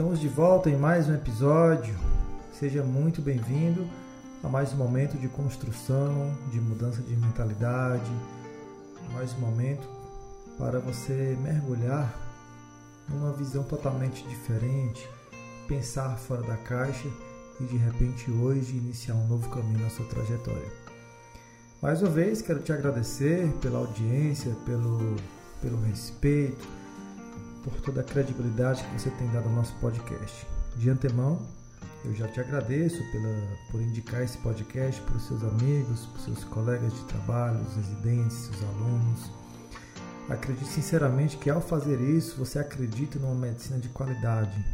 estamos de volta em mais um episódio. Seja muito bem-vindo a mais um momento de construção, de mudança de mentalidade, mais um momento para você mergulhar numa visão totalmente diferente, pensar fora da caixa e de repente hoje iniciar um novo caminho na sua trajetória. Mais uma vez quero te agradecer pela audiência, pelo, pelo respeito por toda a credibilidade que você tem dado ao nosso podcast. De antemão, eu já te agradeço pela, por indicar esse podcast para os seus amigos, para os seus colegas de trabalho, os residentes, seus alunos. Acredito sinceramente que ao fazer isso, você acredita numa medicina de qualidade.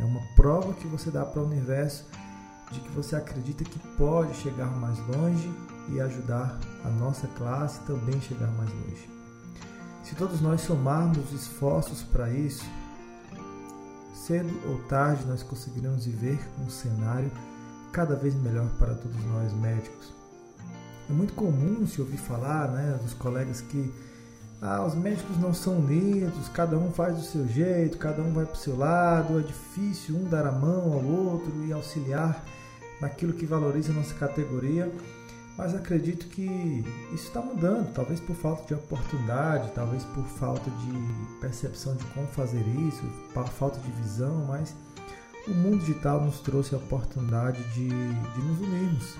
É uma prova que você dá para o universo de que você acredita que pode chegar mais longe e ajudar a nossa classe também chegar mais longe. Se todos nós somarmos esforços para isso, cedo ou tarde nós conseguiremos viver um cenário cada vez melhor para todos nós médicos. É muito comum se ouvir falar né, dos colegas que ah, os médicos não são unidos, cada um faz do seu jeito, cada um vai para o seu lado, é difícil um dar a mão ao outro e auxiliar naquilo que valoriza a nossa categoria mas acredito que isso está mudando, talvez por falta de oportunidade, talvez por falta de percepção de como fazer isso, por falta de visão, mas o mundo digital nos trouxe a oportunidade de, de nos unirmos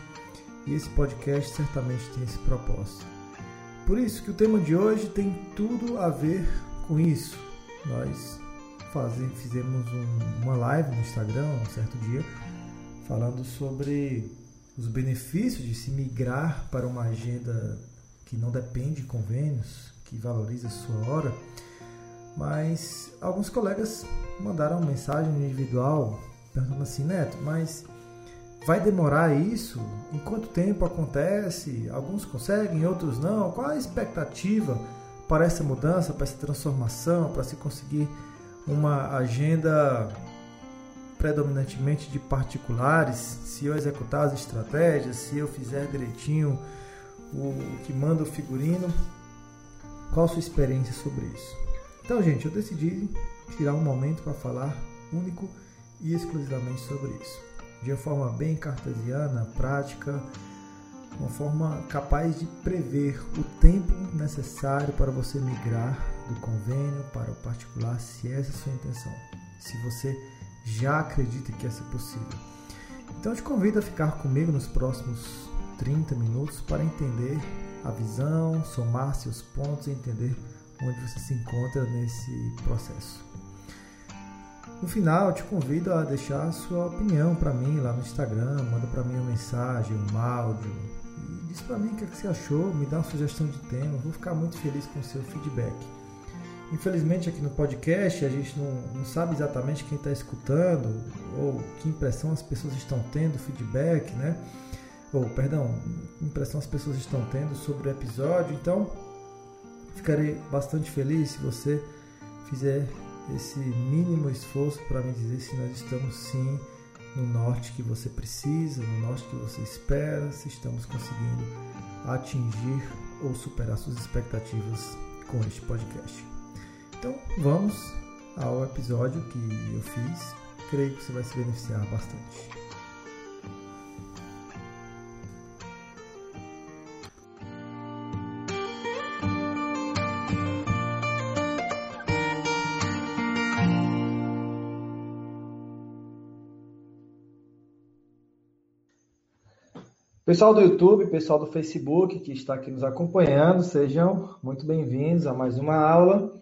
e esse podcast certamente tem esse propósito. Por isso que o tema de hoje tem tudo a ver com isso. Nós fazemos, fizemos um, uma live no Instagram um certo dia falando sobre os benefícios de se migrar para uma agenda que não depende de convênios, que valoriza a sua hora, mas alguns colegas mandaram uma mensagem individual perguntando assim, Neto, mas vai demorar isso? Em quanto tempo acontece? Alguns conseguem, outros não. Qual a expectativa para essa mudança, para essa transformação, para se conseguir uma agenda predominantemente de particulares, se eu executar as estratégias, se eu fizer direitinho o que manda o figurino, qual a sua experiência sobre isso? Então, gente, eu decidi tirar um momento para falar único e exclusivamente sobre isso. De uma forma bem cartesiana, prática, uma forma capaz de prever o tempo necessário para você migrar do convênio para o particular, se essa é a sua intenção. Se você já acredita que é possível. Então te convido a ficar comigo nos próximos 30 minutos para entender a visão, somar seus pontos e entender onde você se encontra nesse processo. No final, te convido a deixar sua opinião para mim lá no Instagram, manda para mim uma mensagem, um áudio, e diz para mim o que, é que você achou, me dá uma sugestão de tema, vou ficar muito feliz com o seu feedback. Infelizmente aqui no podcast a gente não, não sabe exatamente quem está escutando ou que impressão as pessoas estão tendo, feedback, né? Ou, perdão, impressão as pessoas estão tendo sobre o episódio. Então, ficarei bastante feliz se você fizer esse mínimo esforço para me dizer se nós estamos sim no norte que você precisa, no norte que você espera, se estamos conseguindo atingir ou superar suas expectativas com este podcast. Então vamos ao episódio que eu fiz. Creio que você vai se beneficiar bastante. Pessoal do YouTube, pessoal do Facebook que está aqui nos acompanhando, sejam muito bem-vindos a mais uma aula.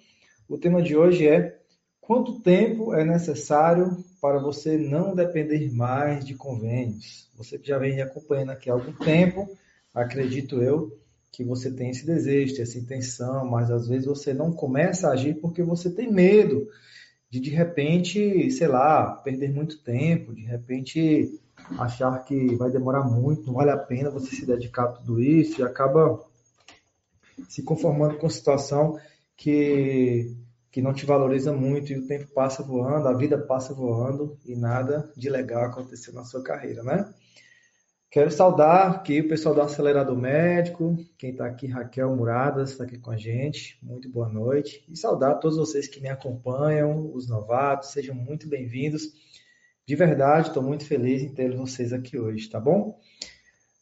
O tema de hoje é quanto tempo é necessário para você não depender mais de convênios? Você que já vem acompanhando aqui há algum tempo, acredito eu que você tem esse desejo, essa intenção, mas às vezes você não começa a agir porque você tem medo de de repente, sei lá, perder muito tempo, de repente achar que vai demorar muito, não vale a pena você se dedicar a tudo isso e acaba se conformando com a situação que, que não te valoriza muito e o tempo passa voando, a vida passa voando e nada de legal aconteceu na sua carreira, né? Quero saudar aqui o pessoal do Acelerador Médico, quem está aqui, Raquel Muradas, está aqui com a gente. Muito boa noite. E saudar todos vocês que me acompanham, os novatos, sejam muito bem-vindos. De verdade, estou muito feliz em ter vocês aqui hoje, tá bom?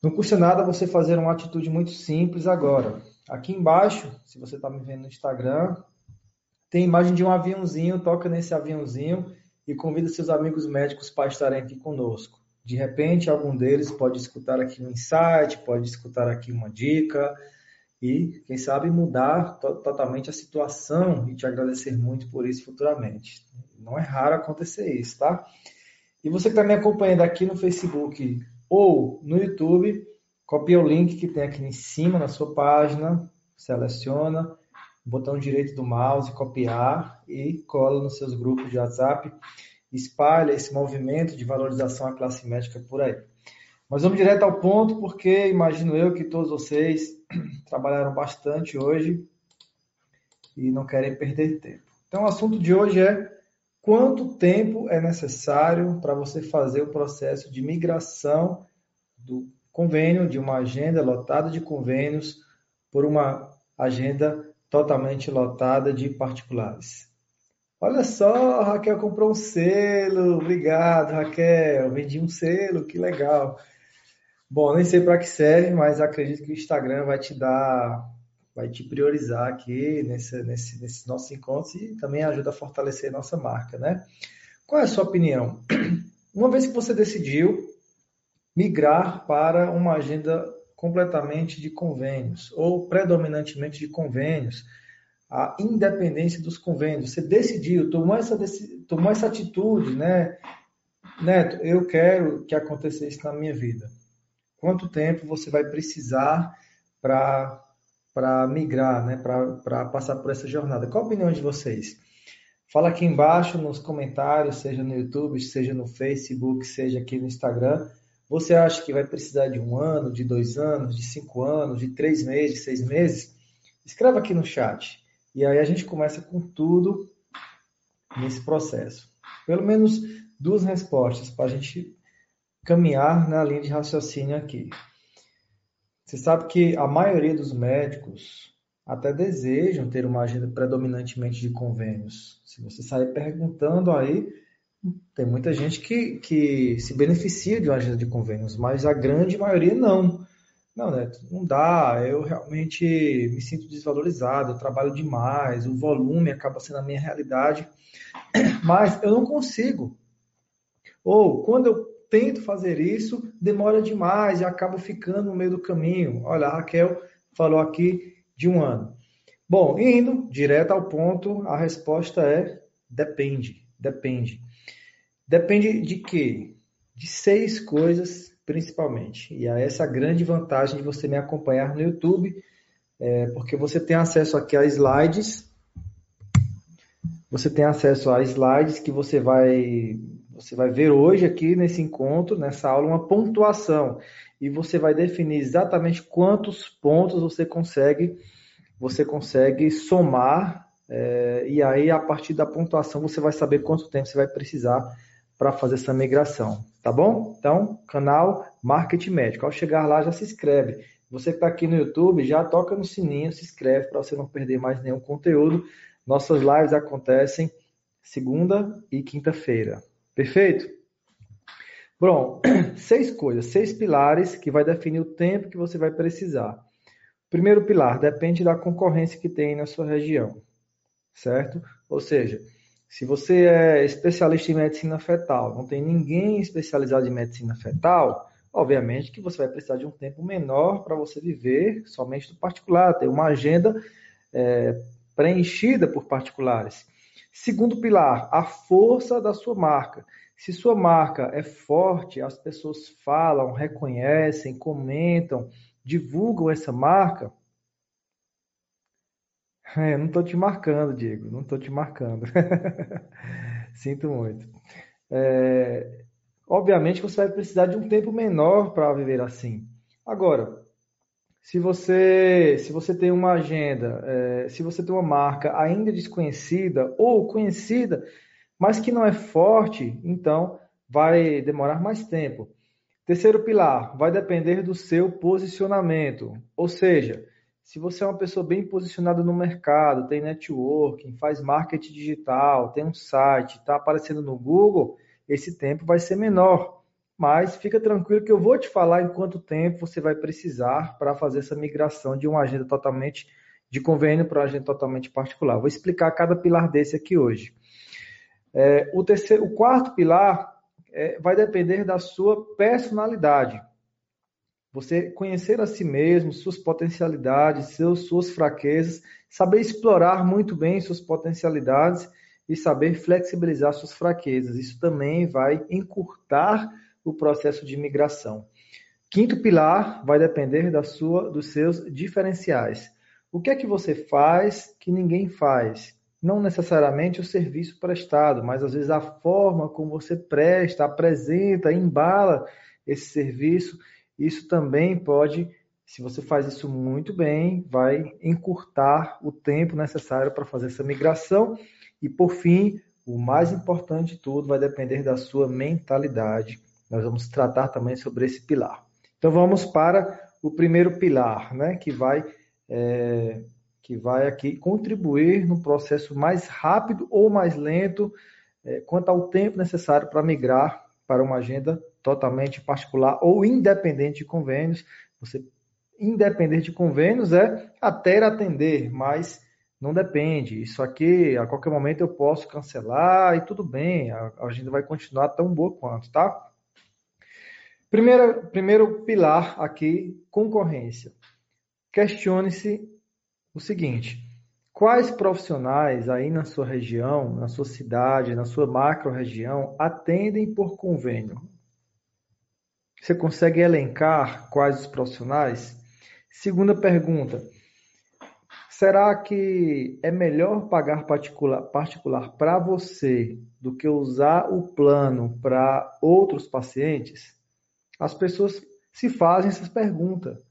Não custa nada você fazer uma atitude muito simples agora. Aqui embaixo, se você está me vendo no Instagram, tem imagem de um aviãozinho, toca nesse aviãozinho e convida seus amigos médicos para estarem aqui conosco. De repente, algum deles pode escutar aqui um insight, pode escutar aqui uma dica e, quem sabe, mudar totalmente a situação e te agradecer muito por isso futuramente. Não é raro acontecer isso, tá? E você que está me acompanhando aqui no Facebook ou no YouTube, copia o link que tem aqui em cima na sua página, seleciona, botão direito do mouse, copiar e cola nos seus grupos de WhatsApp espalha esse movimento de valorização à classe médica por aí. Mas vamos direto ao ponto, porque imagino eu que todos vocês trabalharam bastante hoje e não querem perder tempo. Então, o assunto de hoje é quanto tempo é necessário para você fazer o processo de migração do convênio, de uma agenda lotada de convênios, por uma agenda totalmente lotada de particulares. Olha só, Raquel comprou um selo. Obrigado, Raquel. Vendi um selo, que legal. Bom, nem sei para que serve, mas acredito que o Instagram vai te dar, vai te priorizar aqui nesse, nesse, nesse nosso encontro e também ajuda a fortalecer a nossa marca, né? Qual é a sua opinião? Uma vez que você decidiu migrar para uma agenda completamente de convênios ou predominantemente de convênios, a independência dos convênios. Você decidiu, tomou essa, tomou essa atitude, né? Neto, eu quero que aconteça isso na minha vida. Quanto tempo você vai precisar para migrar, né? para passar por essa jornada? Qual a opinião de vocês? Fala aqui embaixo nos comentários, seja no YouTube, seja no Facebook, seja aqui no Instagram. Você acha que vai precisar de um ano, de dois anos, de cinco anos, de três meses, de seis meses? Escreva aqui no chat. E aí a gente começa com tudo nesse processo. Pelo menos duas respostas para a gente caminhar na linha de raciocínio aqui. Você sabe que a maioria dos médicos até desejam ter uma agenda predominantemente de convênios. Se você sair perguntando aí, tem muita gente que, que se beneficia de uma agenda de convênios, mas a grande maioria não. Não, Neto, não dá. Eu realmente me sinto desvalorizado, eu trabalho demais, o volume acaba sendo a minha realidade, mas eu não consigo. Ou quando eu tento fazer isso, demora demais e acabo ficando no meio do caminho. Olha, a Raquel falou aqui de um ano. Bom, indo direto ao ponto, a resposta é depende, depende. Depende de quê? De seis coisas principalmente. E é essa a grande vantagem de você me acompanhar no YouTube, é, porque você tem acesso aqui a slides. Você tem acesso a slides que você vai você vai ver hoje aqui nesse encontro, nessa aula, uma pontuação. E você vai definir exatamente quantos pontos você consegue você consegue somar. É, e aí, a partir da pontuação, você vai saber quanto tempo você vai precisar para fazer essa migração, tá bom? Então, canal Marketing Médico. Ao chegar lá, já se inscreve. Você que está aqui no YouTube, já toca no sininho, se inscreve para você não perder mais nenhum conteúdo. Nossas lives acontecem segunda e quinta-feira. Perfeito? Bom, seis coisas, seis pilares que vai definir o tempo que você vai precisar. Primeiro pilar, depende da concorrência que tem na sua região, certo? Ou seja, se você é especialista em medicina fetal, não tem ninguém especializado em medicina fetal, obviamente que você vai precisar de um tempo menor para você viver somente do particular, ter uma agenda é, preenchida por particulares. Segundo pilar, a força da sua marca. Se sua marca é forte, as pessoas falam, reconhecem, comentam, divulgam essa marca, é, não estou te marcando, Diego, não estou te marcando. Sinto muito. É, obviamente você vai precisar de um tempo menor para viver assim. Agora, se você se você tem uma agenda, é, se você tem uma marca ainda desconhecida ou conhecida, mas que não é forte, então vai demorar mais tempo. Terceiro pilar, vai depender do seu posicionamento. Ou seja, se você é uma pessoa bem posicionada no mercado, tem networking, faz marketing digital, tem um site, está aparecendo no Google, esse tempo vai ser menor. Mas fica tranquilo que eu vou te falar em quanto tempo você vai precisar para fazer essa migração de uma agenda totalmente de convênio para uma agenda totalmente particular. Vou explicar cada pilar desse aqui hoje. É, o, terceiro, o quarto pilar é, vai depender da sua personalidade. Você conhecer a si mesmo, suas potencialidades, seus, suas fraquezas, saber explorar muito bem suas potencialidades e saber flexibilizar suas fraquezas. Isso também vai encurtar o processo de migração. Quinto pilar vai depender da sua, dos seus diferenciais. O que é que você faz que ninguém faz? não necessariamente o serviço prestado, mas às vezes a forma como você presta, apresenta, embala esse serviço, isso também pode, se você faz isso muito bem, vai encurtar o tempo necessário para fazer essa migração. E por fim, o mais importante de tudo vai depender da sua mentalidade. Nós vamos tratar também sobre esse pilar. Então vamos para o primeiro pilar, né, que vai é, que vai aqui contribuir no processo mais rápido ou mais lento é, quanto ao tempo necessário para migrar para uma agenda totalmente particular ou independente de convênios. Você independente de convênios é até atender, mas não depende. Isso aqui, a qualquer momento eu posso cancelar e tudo bem, a agenda vai continuar tão boa quanto, tá? Primeiro, primeiro pilar aqui, concorrência. Questione-se o seguinte: quais profissionais aí na sua região, na sua cidade, na sua macro-região atendem por convênio? Você consegue elencar quais os profissionais? Segunda pergunta: será que é melhor pagar particular particular para você do que usar o plano para outros pacientes? As pessoas se fazem essas perguntas.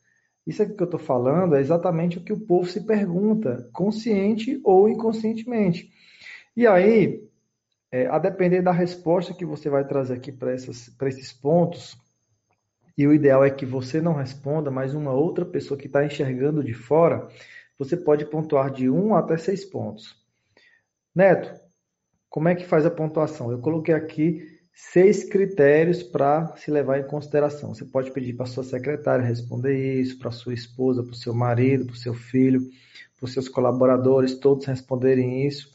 Isso aqui que eu estou falando é exatamente o que o povo se pergunta, consciente ou inconscientemente. E aí, é, a depender da resposta que você vai trazer aqui para esses pontos, e o ideal é que você não responda, mas uma outra pessoa que está enxergando de fora, você pode pontuar de 1 até 6 pontos. Neto, como é que faz a pontuação? Eu coloquei aqui seis critérios para se levar em consideração. Você pode pedir para sua secretária responder isso, para sua esposa, para o seu marido, para o seu filho, para os seus colaboradores, todos responderem isso.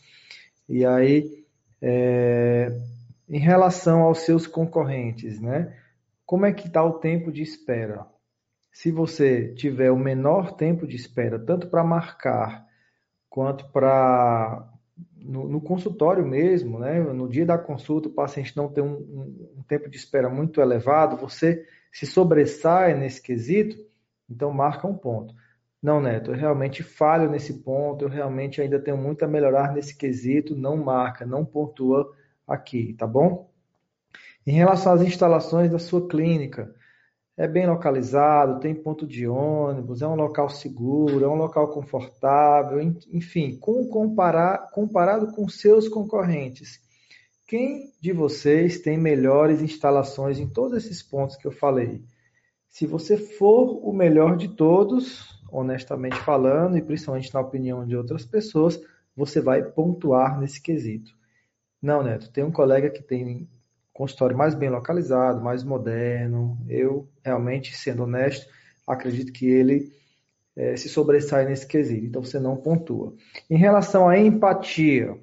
E aí, é, em relação aos seus concorrentes, né? Como é que está o tempo de espera? Se você tiver o menor tempo de espera, tanto para marcar quanto para no, consultório mesmo, né, no dia da consulta, o paciente não tem um, um, um, tempo de espera muito elevado, você se sobressai nesse quesito, então marca um ponto. Não, Neto, eu realmente falho nesse ponto, eu realmente ainda tenho muito a melhorar nesse quesito, não marca, não pontua aqui, tá bom? Em relação às instalações da sua clínica, é bem localizado, tem ponto de ônibus, é um local seguro, é um local confortável, enfim, com comparar, comparado com seus concorrentes. Quem de vocês tem melhores instalações em todos esses pontos que eu falei? Se você for o melhor de todos, honestamente falando, e principalmente na opinião de outras pessoas, você vai pontuar nesse quesito. Não, Neto, tem um colega que tem consultório mais bem localizado, mais moderno. Eu, realmente, sendo honesto, acredito que ele é, se sobressai nesse quesito. Então, você não pontua. Em relação à empatia,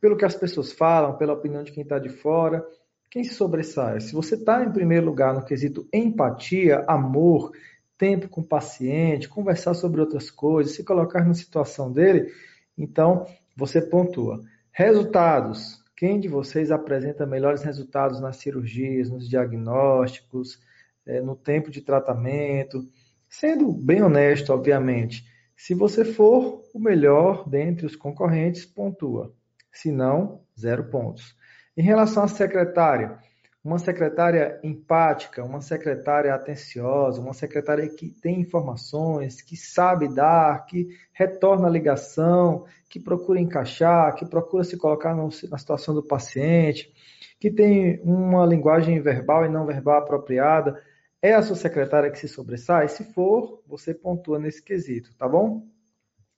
pelo que as pessoas falam, pela opinião de quem está de fora, quem se sobressai? Se você está em primeiro lugar no quesito empatia, amor, tempo com o paciente, conversar sobre outras coisas, se colocar na situação dele, então você pontua. Resultados. Quem de vocês apresenta melhores resultados nas cirurgias, nos diagnósticos, é, no tempo de tratamento? Sendo bem honesto, obviamente, se você for o melhor dentre os concorrentes, pontua. Se não, zero pontos. Em relação à secretária, uma secretária empática, uma secretária atenciosa, uma secretária que tem informações, que sabe dar, que retorna a ligação, que procura encaixar, que procura se colocar na situação do paciente, que tem uma linguagem verbal e não verbal apropriada. É a sua secretária que se sobressai? Se for, você pontua nesse quesito, tá bom?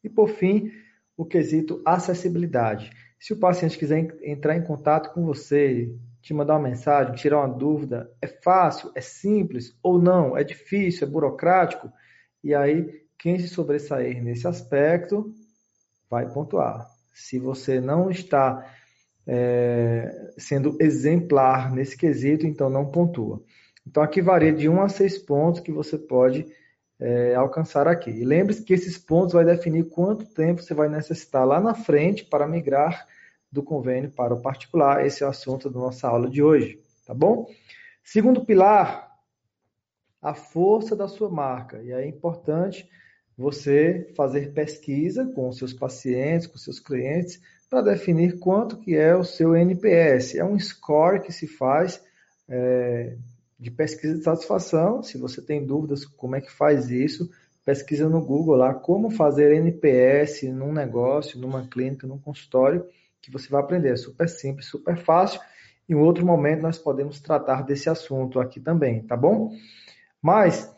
E por fim, o quesito acessibilidade. Se o paciente quiser entrar em contato com você, te mandar uma mensagem, tirar uma dúvida, é fácil, é simples ou não, é difícil, é burocrático, e aí quem se sobressair nesse aspecto vai pontuar. Se você não está é, sendo exemplar nesse quesito, então não pontua. Então aqui varia de 1 a 6 pontos que você pode é, alcançar aqui. E lembre-se que esses pontos vai definir quanto tempo você vai necessitar lá na frente para migrar do convênio para o particular. Esse é o assunto da nossa aula de hoje, tá bom? Segundo pilar, a força da sua marca. E é importante você fazer pesquisa com seus pacientes, com seus clientes, para definir quanto que é o seu NPS. É um score que se faz é, de pesquisa de satisfação. Se você tem dúvidas como é que faz isso, pesquisa no Google lá como fazer NPS num negócio, numa clínica, num consultório, que você vai aprender. É super simples, super fácil. Em outro momento nós podemos tratar desse assunto aqui também, tá bom? Mas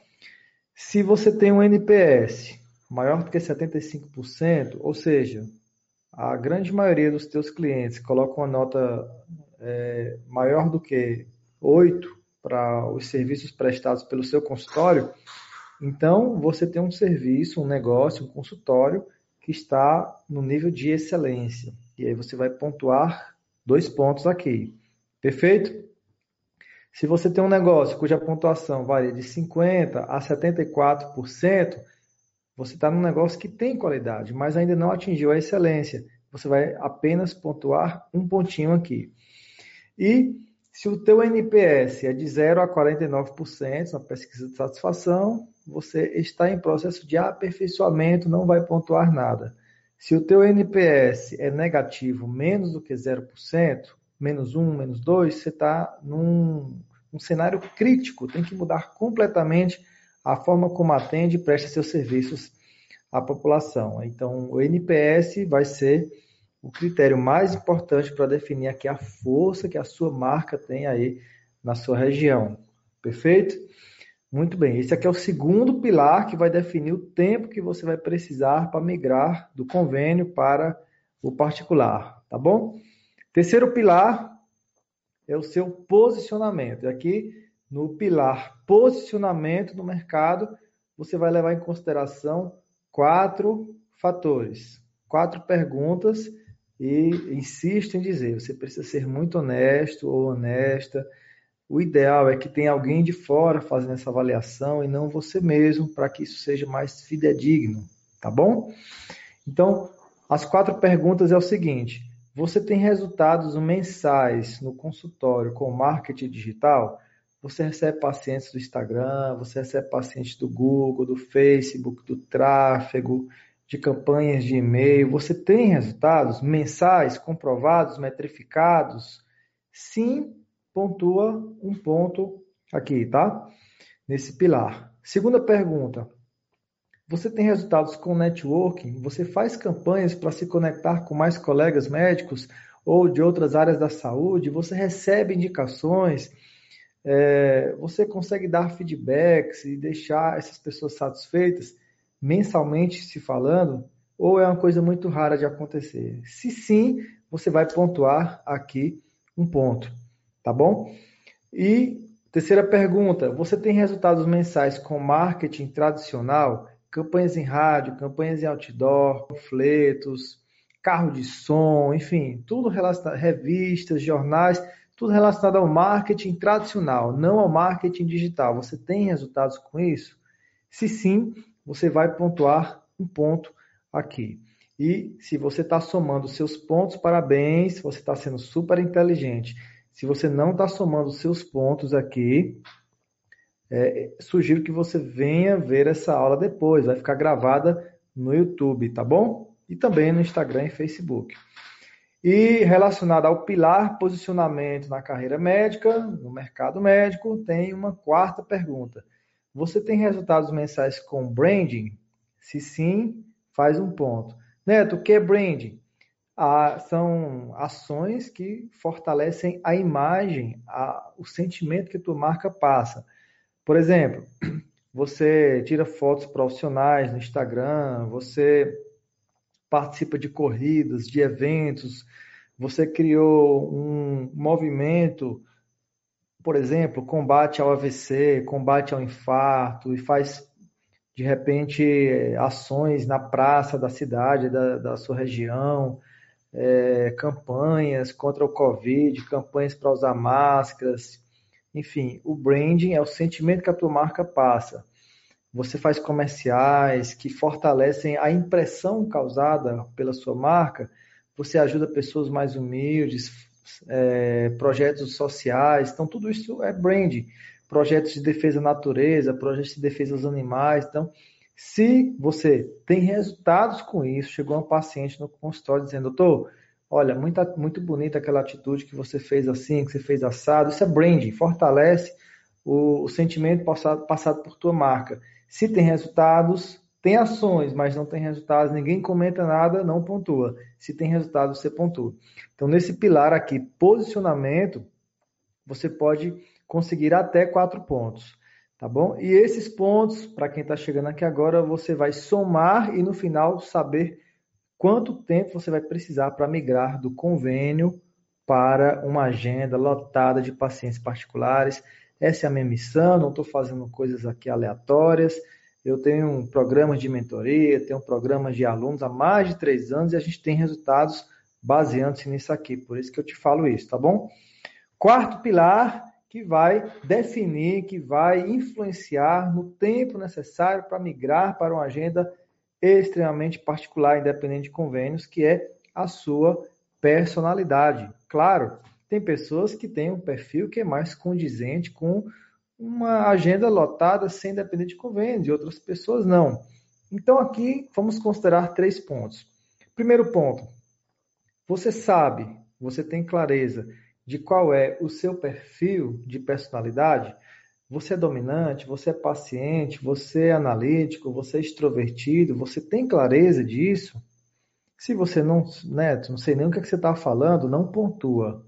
se você tem um NPS maior do que 75%, ou seja, a grande maioria dos teus clientes colocam uma nota é, maior do que 8 para os serviços prestados pelo seu consultório, então você tem um serviço, um negócio, um consultório que está no nível de excelência. E aí você vai pontuar dois pontos aqui. Perfeito? Se você tem um negócio cuja pontuação varia de 50% a 74%, você está num negócio que tem qualidade, mas ainda não atingiu a excelência. Você vai apenas pontuar um pontinho aqui. E se o teu NPS é de 0 a 49% na pesquisa de satisfação, você está em processo de aperfeiçoamento, não vai pontuar nada. Se o teu NPS é negativo, menos do que 0%, menos 1, menos 2, você está num um cenário crítico, tem que mudar completamente a forma como atende e presta seus serviços à população. Então, o NPS vai ser o critério mais importante para definir aqui a força que a sua marca tem aí na sua região. Perfeito? Muito bem. Esse aqui é o segundo pilar que vai definir o tempo que você vai precisar para migrar do convênio para o particular, tá bom? Terceiro pilar é o seu posicionamento. E aqui no pilar posicionamento no mercado, você vai levar em consideração quatro fatores, quatro perguntas e insisto em dizer, você precisa ser muito honesto ou honesta. O ideal é que tenha alguém de fora fazendo essa avaliação e não você mesmo, para que isso seja mais fidedigno, tá bom? Então, as quatro perguntas é o seguinte: você tem resultados mensais no consultório com marketing digital? Você recebe pacientes do Instagram, você recebe pacientes do Google, do Facebook, do tráfego, de campanhas de e-mail, você tem resultados mensais comprovados, metrificados? Sim, pontua um ponto aqui, tá? Nesse pilar. Segunda pergunta. Você tem resultados com networking? Você faz campanhas para se conectar com mais colegas médicos ou de outras áreas da saúde? Você recebe indicações? É, você consegue dar feedbacks e deixar essas pessoas satisfeitas? mensalmente se falando, ou é uma coisa muito rara de acontecer? Se sim, você vai pontuar aqui um ponto, tá bom? E terceira pergunta: você tem resultados mensais com marketing tradicional, campanhas em rádio, campanhas em outdoor, panfletos, carro de som, enfim, tudo relacionado, revistas, jornais, tudo relacionado ao marketing tradicional, não ao marketing digital. Você tem resultados com isso? Se sim, você vai pontuar um ponto aqui. E se você está somando seus pontos, parabéns, você está sendo super inteligente. Se você não está somando seus pontos aqui, é, sugiro que você venha ver essa aula depois, vai ficar gravada no YouTube, tá bom? E também no Instagram e Facebook. E relacionado ao pilar posicionamento na carreira médica, no mercado médico, tem uma quarta pergunta. Você tem resultados mensais com branding? Se sim, faz um ponto. Neto, o que é branding? A, são ações que fortalecem a imagem, a, o sentimento que tua marca passa. Por exemplo, você tira fotos profissionais no Instagram, você participa de corridas, de eventos, você criou um movimento, por exemplo, combate ao AVC, combate ao infarto, e faz, de repente, ações na praça da cidade, da, da sua região, é, campanhas contra o Covid, campanhas para usar máscaras, enfim, o branding é o sentimento que a tua marca passa. Você faz comerciais que fortalecem a impressão causada pela sua marca. Você ajuda pessoas mais humildes, é, projetos sociais. Então, tudo isso é branding. Projetos de defesa da natureza, projetos de defesa dos animais. Então, se você tem resultados com isso, chegou um paciente no consultório dizendo, doutor, olha, muito, muito bonita aquela atitude que você fez assim, que você fez assado. Isso é branding, fortalece o, o sentimento passado, passado por tua marca. Se tem resultados, tem ações, mas não tem resultados, ninguém comenta nada, não pontua. Se tem resultados, você pontua. Então, nesse pilar aqui, posicionamento, você pode conseguir até quatro pontos. Tá bom? E esses pontos, para quem está chegando aqui agora, você vai somar e no final saber quanto tempo você vai precisar para migrar do convênio para uma agenda lotada de pacientes particulares. Essa é a minha missão, não estou fazendo coisas aqui aleatórias. Eu tenho um programa de mentoria, tenho um programa de alunos há mais de três anos e a gente tem resultados baseando-se nisso aqui. Por isso que eu te falo isso, tá bom? Quarto pilar que vai definir, que vai influenciar no tempo necessário para migrar para uma agenda extremamente particular, independente de convênios, que é a sua personalidade. Claro, tem pessoas que têm um perfil que é mais condizente com uma agenda lotada sem depender de convênios, e outras pessoas não. Então aqui vamos considerar três pontos. Primeiro ponto, você sabe, você tem clareza de qual é o seu perfil de personalidade? Você é dominante, você é paciente, você é analítico, você é extrovertido, você tem clareza disso? Se você não, né, não sei nem o que, é que você está falando, não pontua.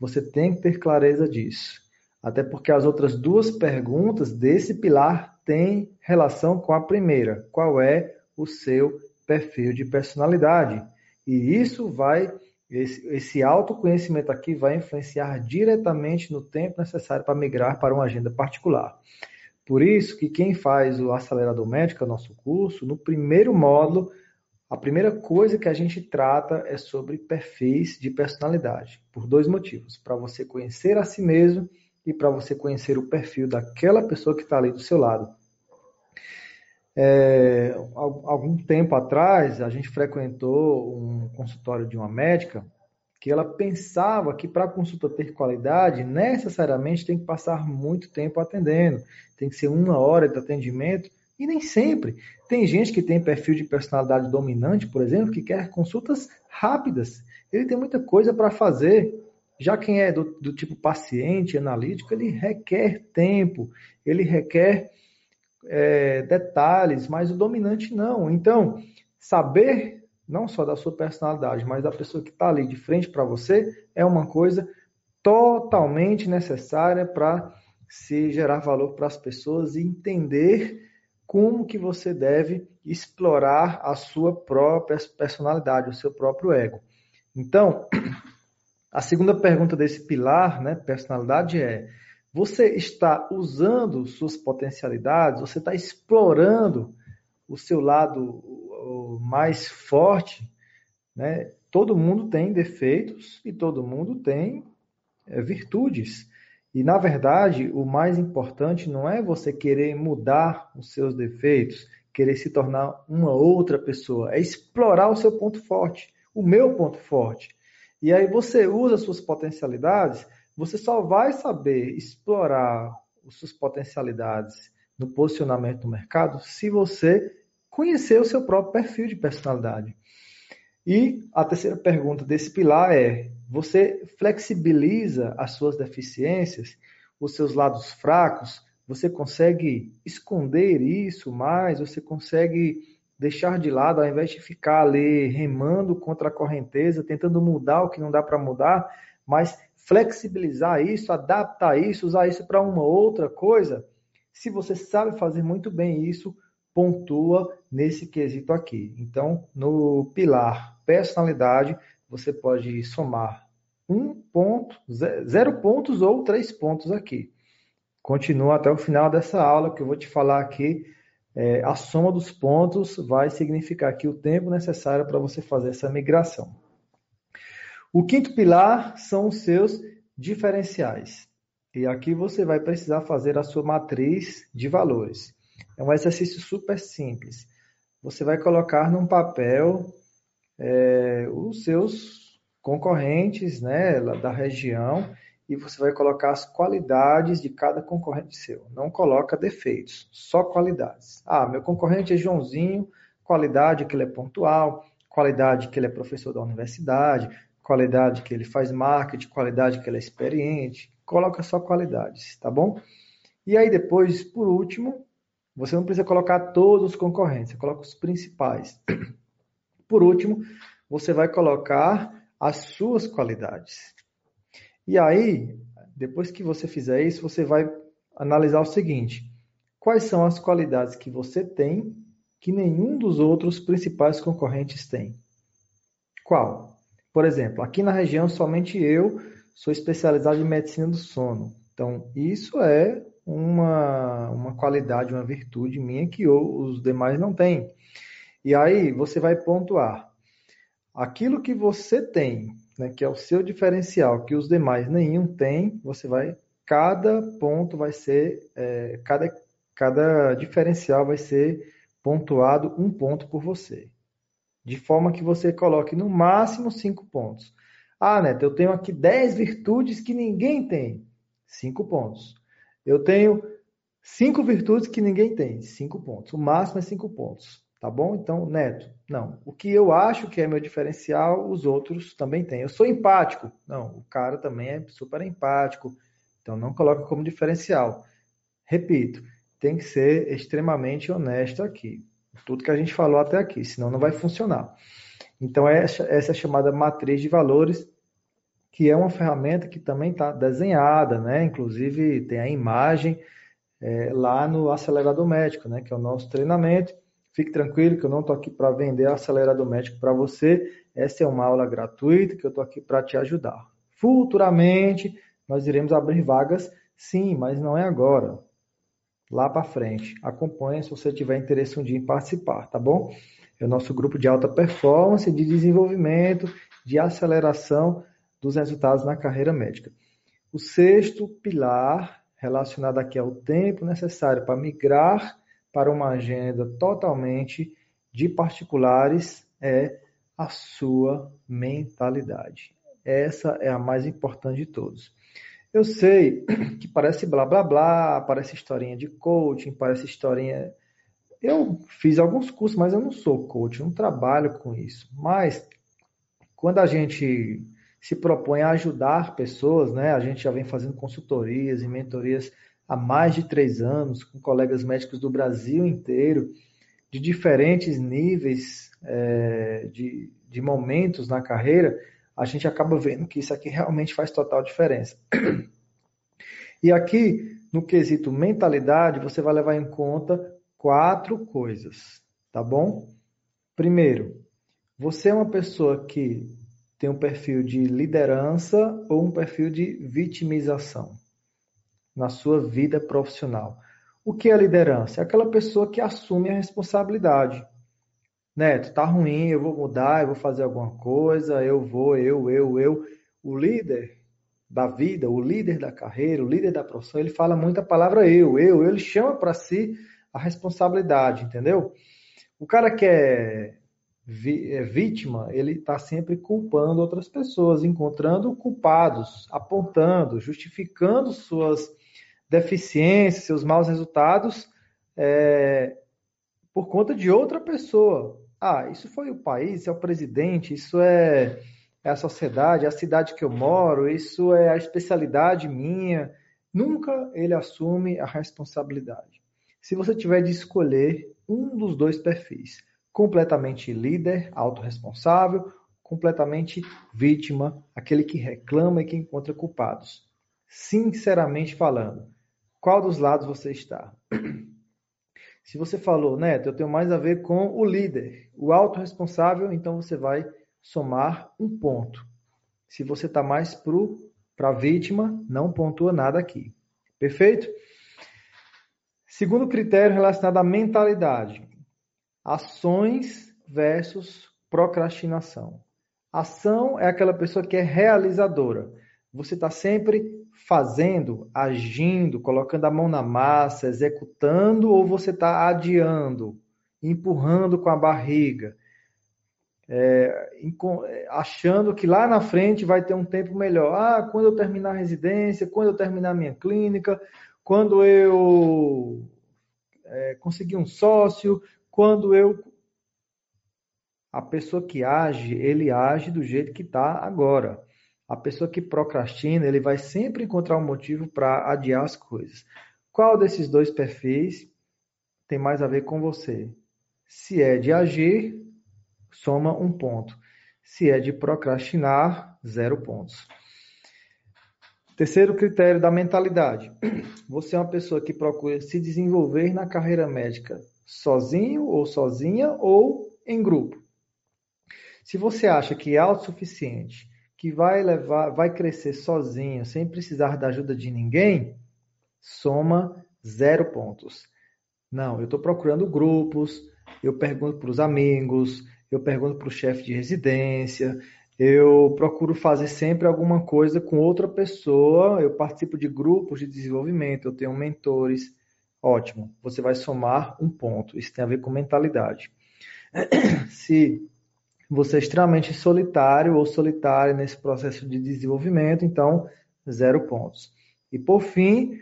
Você tem que ter clareza disso. Até porque as outras duas perguntas desse pilar têm relação com a primeira. Qual é o seu perfil de personalidade? E isso vai esse, esse autoconhecimento aqui vai influenciar diretamente no tempo necessário para migrar para uma agenda particular. Por isso que quem faz o acelerador médico, nosso curso, no primeiro módulo, a primeira coisa que a gente trata é sobre perfis de personalidade, por dois motivos: para você conhecer a si mesmo e para você conhecer o perfil daquela pessoa que está ali do seu lado. É, algum tempo atrás, a gente frequentou um consultório de uma médica que ela pensava que para a consulta ter qualidade, necessariamente tem que passar muito tempo atendendo, tem que ser uma hora de atendimento, e nem sempre. Tem gente que tem perfil de personalidade dominante, por exemplo, que quer consultas rápidas. Ele tem muita coisa para fazer. Já quem é do, do tipo paciente, analítico, ele requer tempo, ele requer é, detalhes, mas o dominante não. Então, saber não só da sua personalidade, mas da pessoa que está ali de frente para você, é uma coisa totalmente necessária para se gerar valor para as pessoas e entender como que você deve explorar a sua própria personalidade, o seu próprio ego. Então, a segunda pergunta desse pilar, né, personalidade é: você está usando suas potencialidades? Você está explorando o seu lado mais forte? Né? Todo mundo tem defeitos e todo mundo tem é, virtudes. E, na verdade, o mais importante não é você querer mudar os seus defeitos, querer se tornar uma outra pessoa, é explorar o seu ponto forte, o meu ponto forte. E aí você usa suas potencialidades você só vai saber explorar as suas potencialidades no posicionamento no mercado se você conhecer o seu próprio perfil de personalidade. E a terceira pergunta desse pilar é: você flexibiliza as suas deficiências, os seus lados fracos? Você consegue esconder isso mais? Você consegue deixar de lado, ao invés de ficar ali remando contra a correnteza, tentando mudar o que não dá para mudar, mas flexibilizar isso, adaptar isso, usar isso para uma outra coisa. Se você sabe fazer muito bem isso, pontua nesse quesito aqui. Então, no pilar personalidade, você pode somar um ponto, zero pontos ou três pontos aqui. Continua até o final dessa aula que eu vou te falar aqui. É, a soma dos pontos vai significar aqui o tempo necessário para você fazer essa migração. O quinto pilar são os seus diferenciais. E aqui você vai precisar fazer a sua matriz de valores. É um exercício super simples. Você vai colocar num papel é, os seus concorrentes né, da região e você vai colocar as qualidades de cada concorrente seu. Não coloca defeitos, só qualidades. Ah, meu concorrente é Joãozinho, qualidade que ele é pontual, qualidade que ele é professor da universidade, qualidade que ele faz marketing, qualidade que ele é experiente. Coloca só qualidades, tá bom? E aí depois, por último, você não precisa colocar todos os concorrentes, você coloca os principais. Por último, você vai colocar as suas qualidades. E aí, depois que você fizer isso, você vai analisar o seguinte: quais são as qualidades que você tem que nenhum dos outros principais concorrentes tem? Qual? Por exemplo, aqui na região somente eu sou especializado em medicina do sono. Então, isso é uma, uma qualidade, uma virtude minha que os demais não têm. E aí você vai pontuar aquilo que você tem, né, que é o seu diferencial, que os demais nenhum tem, você vai, cada ponto vai ser, é, cada, cada diferencial vai ser pontuado um ponto por você. De forma que você coloque no máximo cinco pontos. Ah, Neto, eu tenho aqui dez virtudes que ninguém tem. Cinco pontos. Eu tenho cinco virtudes que ninguém tem. Cinco pontos. O máximo é cinco pontos. Tá bom? Então, Neto, não. O que eu acho que é meu diferencial, os outros também têm. Eu sou empático. Não, o cara também é super empático. Então, não coloca como diferencial. Repito, tem que ser extremamente honesto aqui. Tudo que a gente falou até aqui, senão não vai funcionar. Então, essa, é chamada matriz de valores, que é uma ferramenta que também está desenhada, né? Inclusive, tem a imagem é, lá no acelerador médico, né? Que é o nosso treinamento Fique tranquilo que eu não estou aqui para vender acelerador médico para você. Essa é uma aula gratuita que eu estou aqui para te ajudar. Futuramente, nós iremos abrir vagas, sim, mas não é agora. Lá para frente. Acompanhe se você tiver interesse um dia em participar, tá bom? É o nosso grupo de alta performance, de desenvolvimento, de aceleração dos resultados na carreira médica. O sexto pilar relacionado aqui ao tempo necessário para migrar para uma agenda totalmente de particulares é a sua mentalidade. Essa é a mais importante de todos. Eu sei que parece blá blá blá, parece historinha de coaching, parece historinha. Eu fiz alguns cursos, mas eu não sou coach, não trabalho com isso. Mas quando a gente se propõe a ajudar pessoas, né? A gente já vem fazendo consultorias e mentorias há mais de três anos, com colegas médicos do Brasil inteiro, de diferentes níveis é, de, de momentos na carreira, a gente acaba vendo que isso aqui realmente faz total diferença. E aqui, no quesito mentalidade, você vai levar em conta quatro coisas, tá bom? Primeiro, você é uma pessoa que tem um perfil de liderança ou um perfil de vitimização na sua vida profissional. O que é liderança? É aquela pessoa que assume a responsabilidade. Neto, tá ruim, eu vou mudar, eu vou fazer alguma coisa, eu vou, eu, eu, eu. O líder da vida, o líder da carreira, o líder da profissão, ele fala muito a palavra eu, eu, ele chama para si a responsabilidade, entendeu? O cara que é, é vítima, ele está sempre culpando outras pessoas, encontrando culpados, apontando, justificando suas deficiências, seus maus resultados é, por conta de outra pessoa. Ah, isso foi o país, é o presidente, isso é, é a sociedade, é a cidade que eu moro, isso é a especialidade minha. Nunca ele assume a responsabilidade. Se você tiver de escolher um dos dois perfis, completamente líder, autorresponsável, completamente vítima, aquele que reclama e que encontra culpados. Sinceramente falando, qual dos lados você está? Se você falou, Neto, eu tenho mais a ver com o líder, o autorresponsável, então você vai somar um ponto. Se você está mais para a vítima, não pontua nada aqui. Perfeito? Segundo critério relacionado à mentalidade: ações versus procrastinação. Ação é aquela pessoa que é realizadora. Você está sempre fazendo, agindo, colocando a mão na massa, executando, ou você está adiando, empurrando com a barriga, é, achando que lá na frente vai ter um tempo melhor. Ah, quando eu terminar a residência, quando eu terminar a minha clínica, quando eu é, conseguir um sócio, quando eu. A pessoa que age, ele age do jeito que está agora. A pessoa que procrastina, ele vai sempre encontrar um motivo para adiar as coisas. Qual desses dois perfis tem mais a ver com você? Se é de agir, soma um ponto. Se é de procrastinar, zero pontos. Terceiro critério da mentalidade. Você é uma pessoa que procura se desenvolver na carreira médica sozinho ou sozinha ou em grupo. Se você acha que é autossuficiente que vai levar, vai crescer sozinho, sem precisar da ajuda de ninguém, soma zero pontos. Não, eu estou procurando grupos, eu pergunto para os amigos, eu pergunto para o chefe de residência, eu procuro fazer sempre alguma coisa com outra pessoa, eu participo de grupos de desenvolvimento, eu tenho mentores. Ótimo, você vai somar um ponto. Isso tem a ver com mentalidade. Se você é extremamente solitário ou solitária nesse processo de desenvolvimento, então zero pontos. E por fim,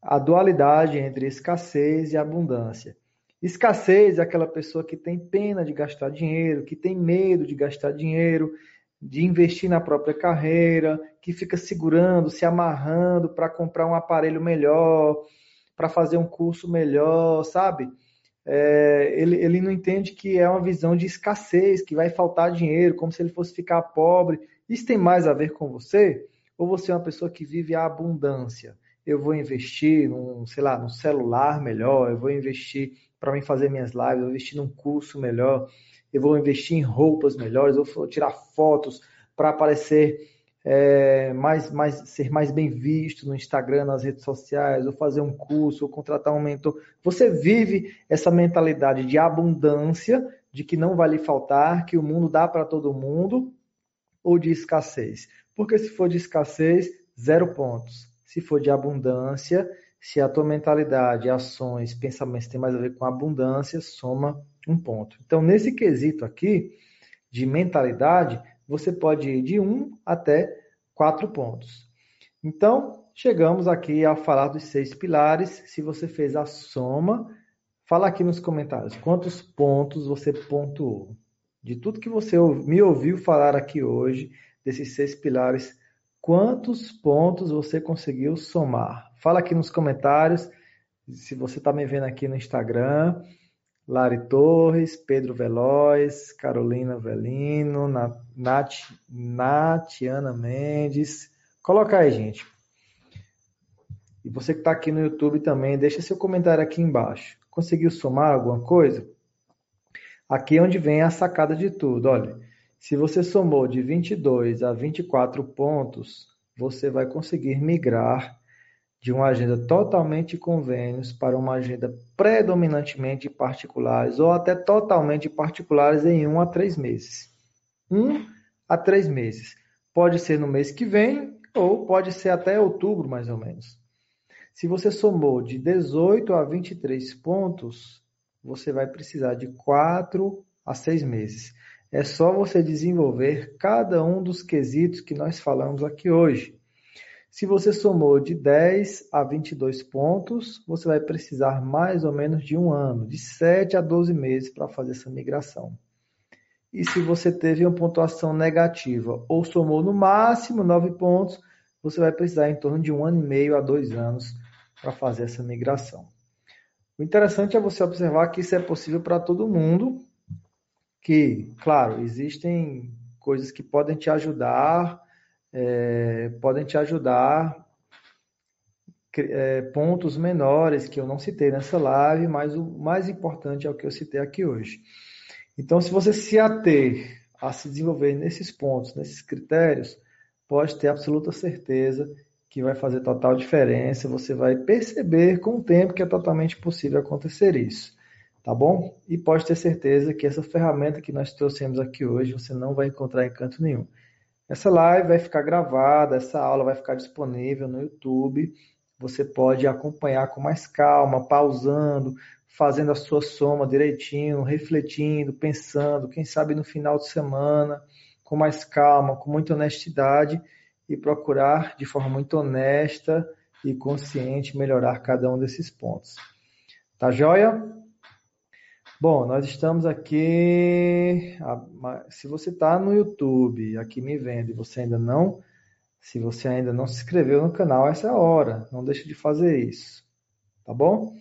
a dualidade entre escassez e abundância. Escassez é aquela pessoa que tem pena de gastar dinheiro, que tem medo de gastar dinheiro, de investir na própria carreira, que fica segurando, se amarrando para comprar um aparelho melhor, para fazer um curso melhor, sabe? É, ele, ele não entende que é uma visão de escassez, que vai faltar dinheiro, como se ele fosse ficar pobre. Isso tem mais a ver com você? Ou você é uma pessoa que vive a abundância? Eu vou investir num, sei lá, num celular melhor, eu vou investir para mim fazer minhas lives, eu vou investir num curso melhor, eu vou investir em roupas melhores, eu vou tirar fotos para aparecer é, mais, mais, ser mais bem visto no Instagram, nas redes sociais, ou fazer um curso, ou contratar um mentor. Você vive essa mentalidade de abundância, de que não vai lhe faltar, que o mundo dá para todo mundo, ou de escassez? Porque se for de escassez, zero pontos. Se for de abundância, se a tua mentalidade, ações, pensamentos tem mais a ver com abundância, soma um ponto. Então, nesse quesito aqui, de mentalidade, você pode ir de 1 até 4 pontos. Então, chegamos aqui a falar dos seis pilares. Se você fez a soma, fala aqui nos comentários quantos pontos você pontuou. De tudo que você me ouviu falar aqui hoje, desses seis pilares, quantos pontos você conseguiu somar? Fala aqui nos comentários. Se você está me vendo aqui no Instagram, Lari Torres, Pedro Veloz, Carolina Velino, Nath, Natiana Mendes. Coloca aí, gente. E você que está aqui no YouTube também, deixa seu comentário aqui embaixo. Conseguiu somar alguma coisa? Aqui é onde vem a sacada de tudo. Olha, se você somou de 22 a 24 pontos, você vai conseguir migrar de uma agenda totalmente convênios para uma agenda predominantemente particulares ou até totalmente particulares em um a três meses. Um a três meses. Pode ser no mês que vem ou pode ser até outubro, mais ou menos. Se você somou de 18 a 23 pontos, você vai precisar de 4 a 6 meses. É só você desenvolver cada um dos quesitos que nós falamos aqui hoje. Se você somou de 10 a 22 pontos, você vai precisar mais ou menos de um ano, de 7 a 12 meses para fazer essa migração. E se você teve uma pontuação negativa ou somou no máximo 9 pontos, você vai precisar em torno de um ano e meio a dois anos para fazer essa migração. O interessante é você observar que isso é possível para todo mundo que, claro, existem coisas que podem te ajudar, é, podem te ajudar é, pontos menores que eu não citei nessa live, mas o mais importante é o que eu citei aqui hoje. Então, se você se ater a se desenvolver nesses pontos, nesses critérios, pode ter absoluta certeza que vai fazer total diferença. Você vai perceber com o tempo que é totalmente possível acontecer isso. Tá bom? E pode ter certeza que essa ferramenta que nós trouxemos aqui hoje você não vai encontrar em canto nenhum. Essa live vai ficar gravada, essa aula vai ficar disponível no YouTube. Você pode acompanhar com mais calma, pausando, fazendo a sua soma direitinho, refletindo, pensando, quem sabe no final de semana, com mais calma, com muita honestidade e procurar de forma muito honesta e consciente melhorar cada um desses pontos. Tá joia? Bom, nós estamos aqui. Se você está no YouTube, aqui me vendo, e você ainda não, se você ainda não se inscreveu no canal, essa é a hora. Não deixe de fazer isso. Tá bom?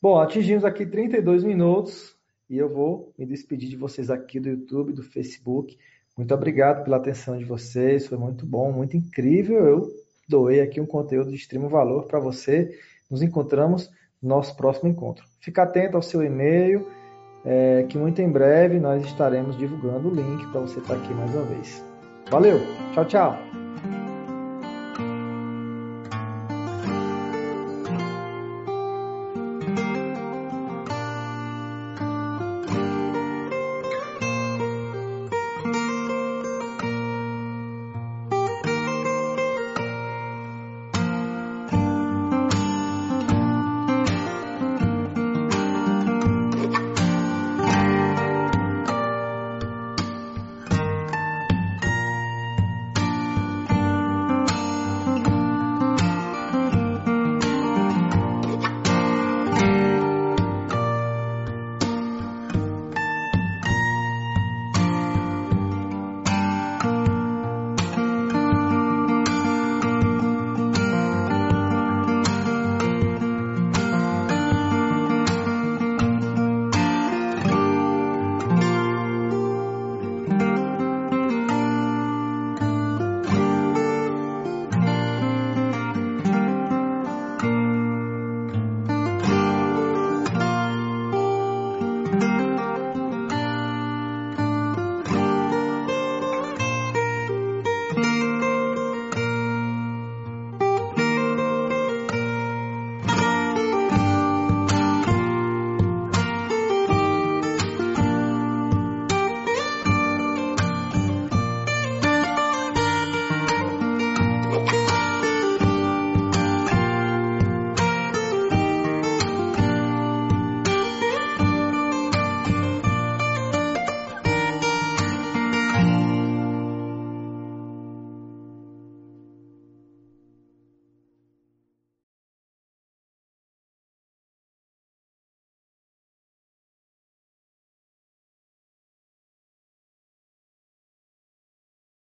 Bom, atingimos aqui 32 minutos e eu vou me despedir de vocês aqui do YouTube, do Facebook. Muito obrigado pela atenção de vocês, foi muito bom, muito incrível. Eu doei aqui um conteúdo de extremo valor para você. Nos encontramos no nosso próximo encontro. Fica atento ao seu e-mail, é, que muito em breve nós estaremos divulgando o link para você estar aqui mais uma vez. Valeu, tchau, tchau.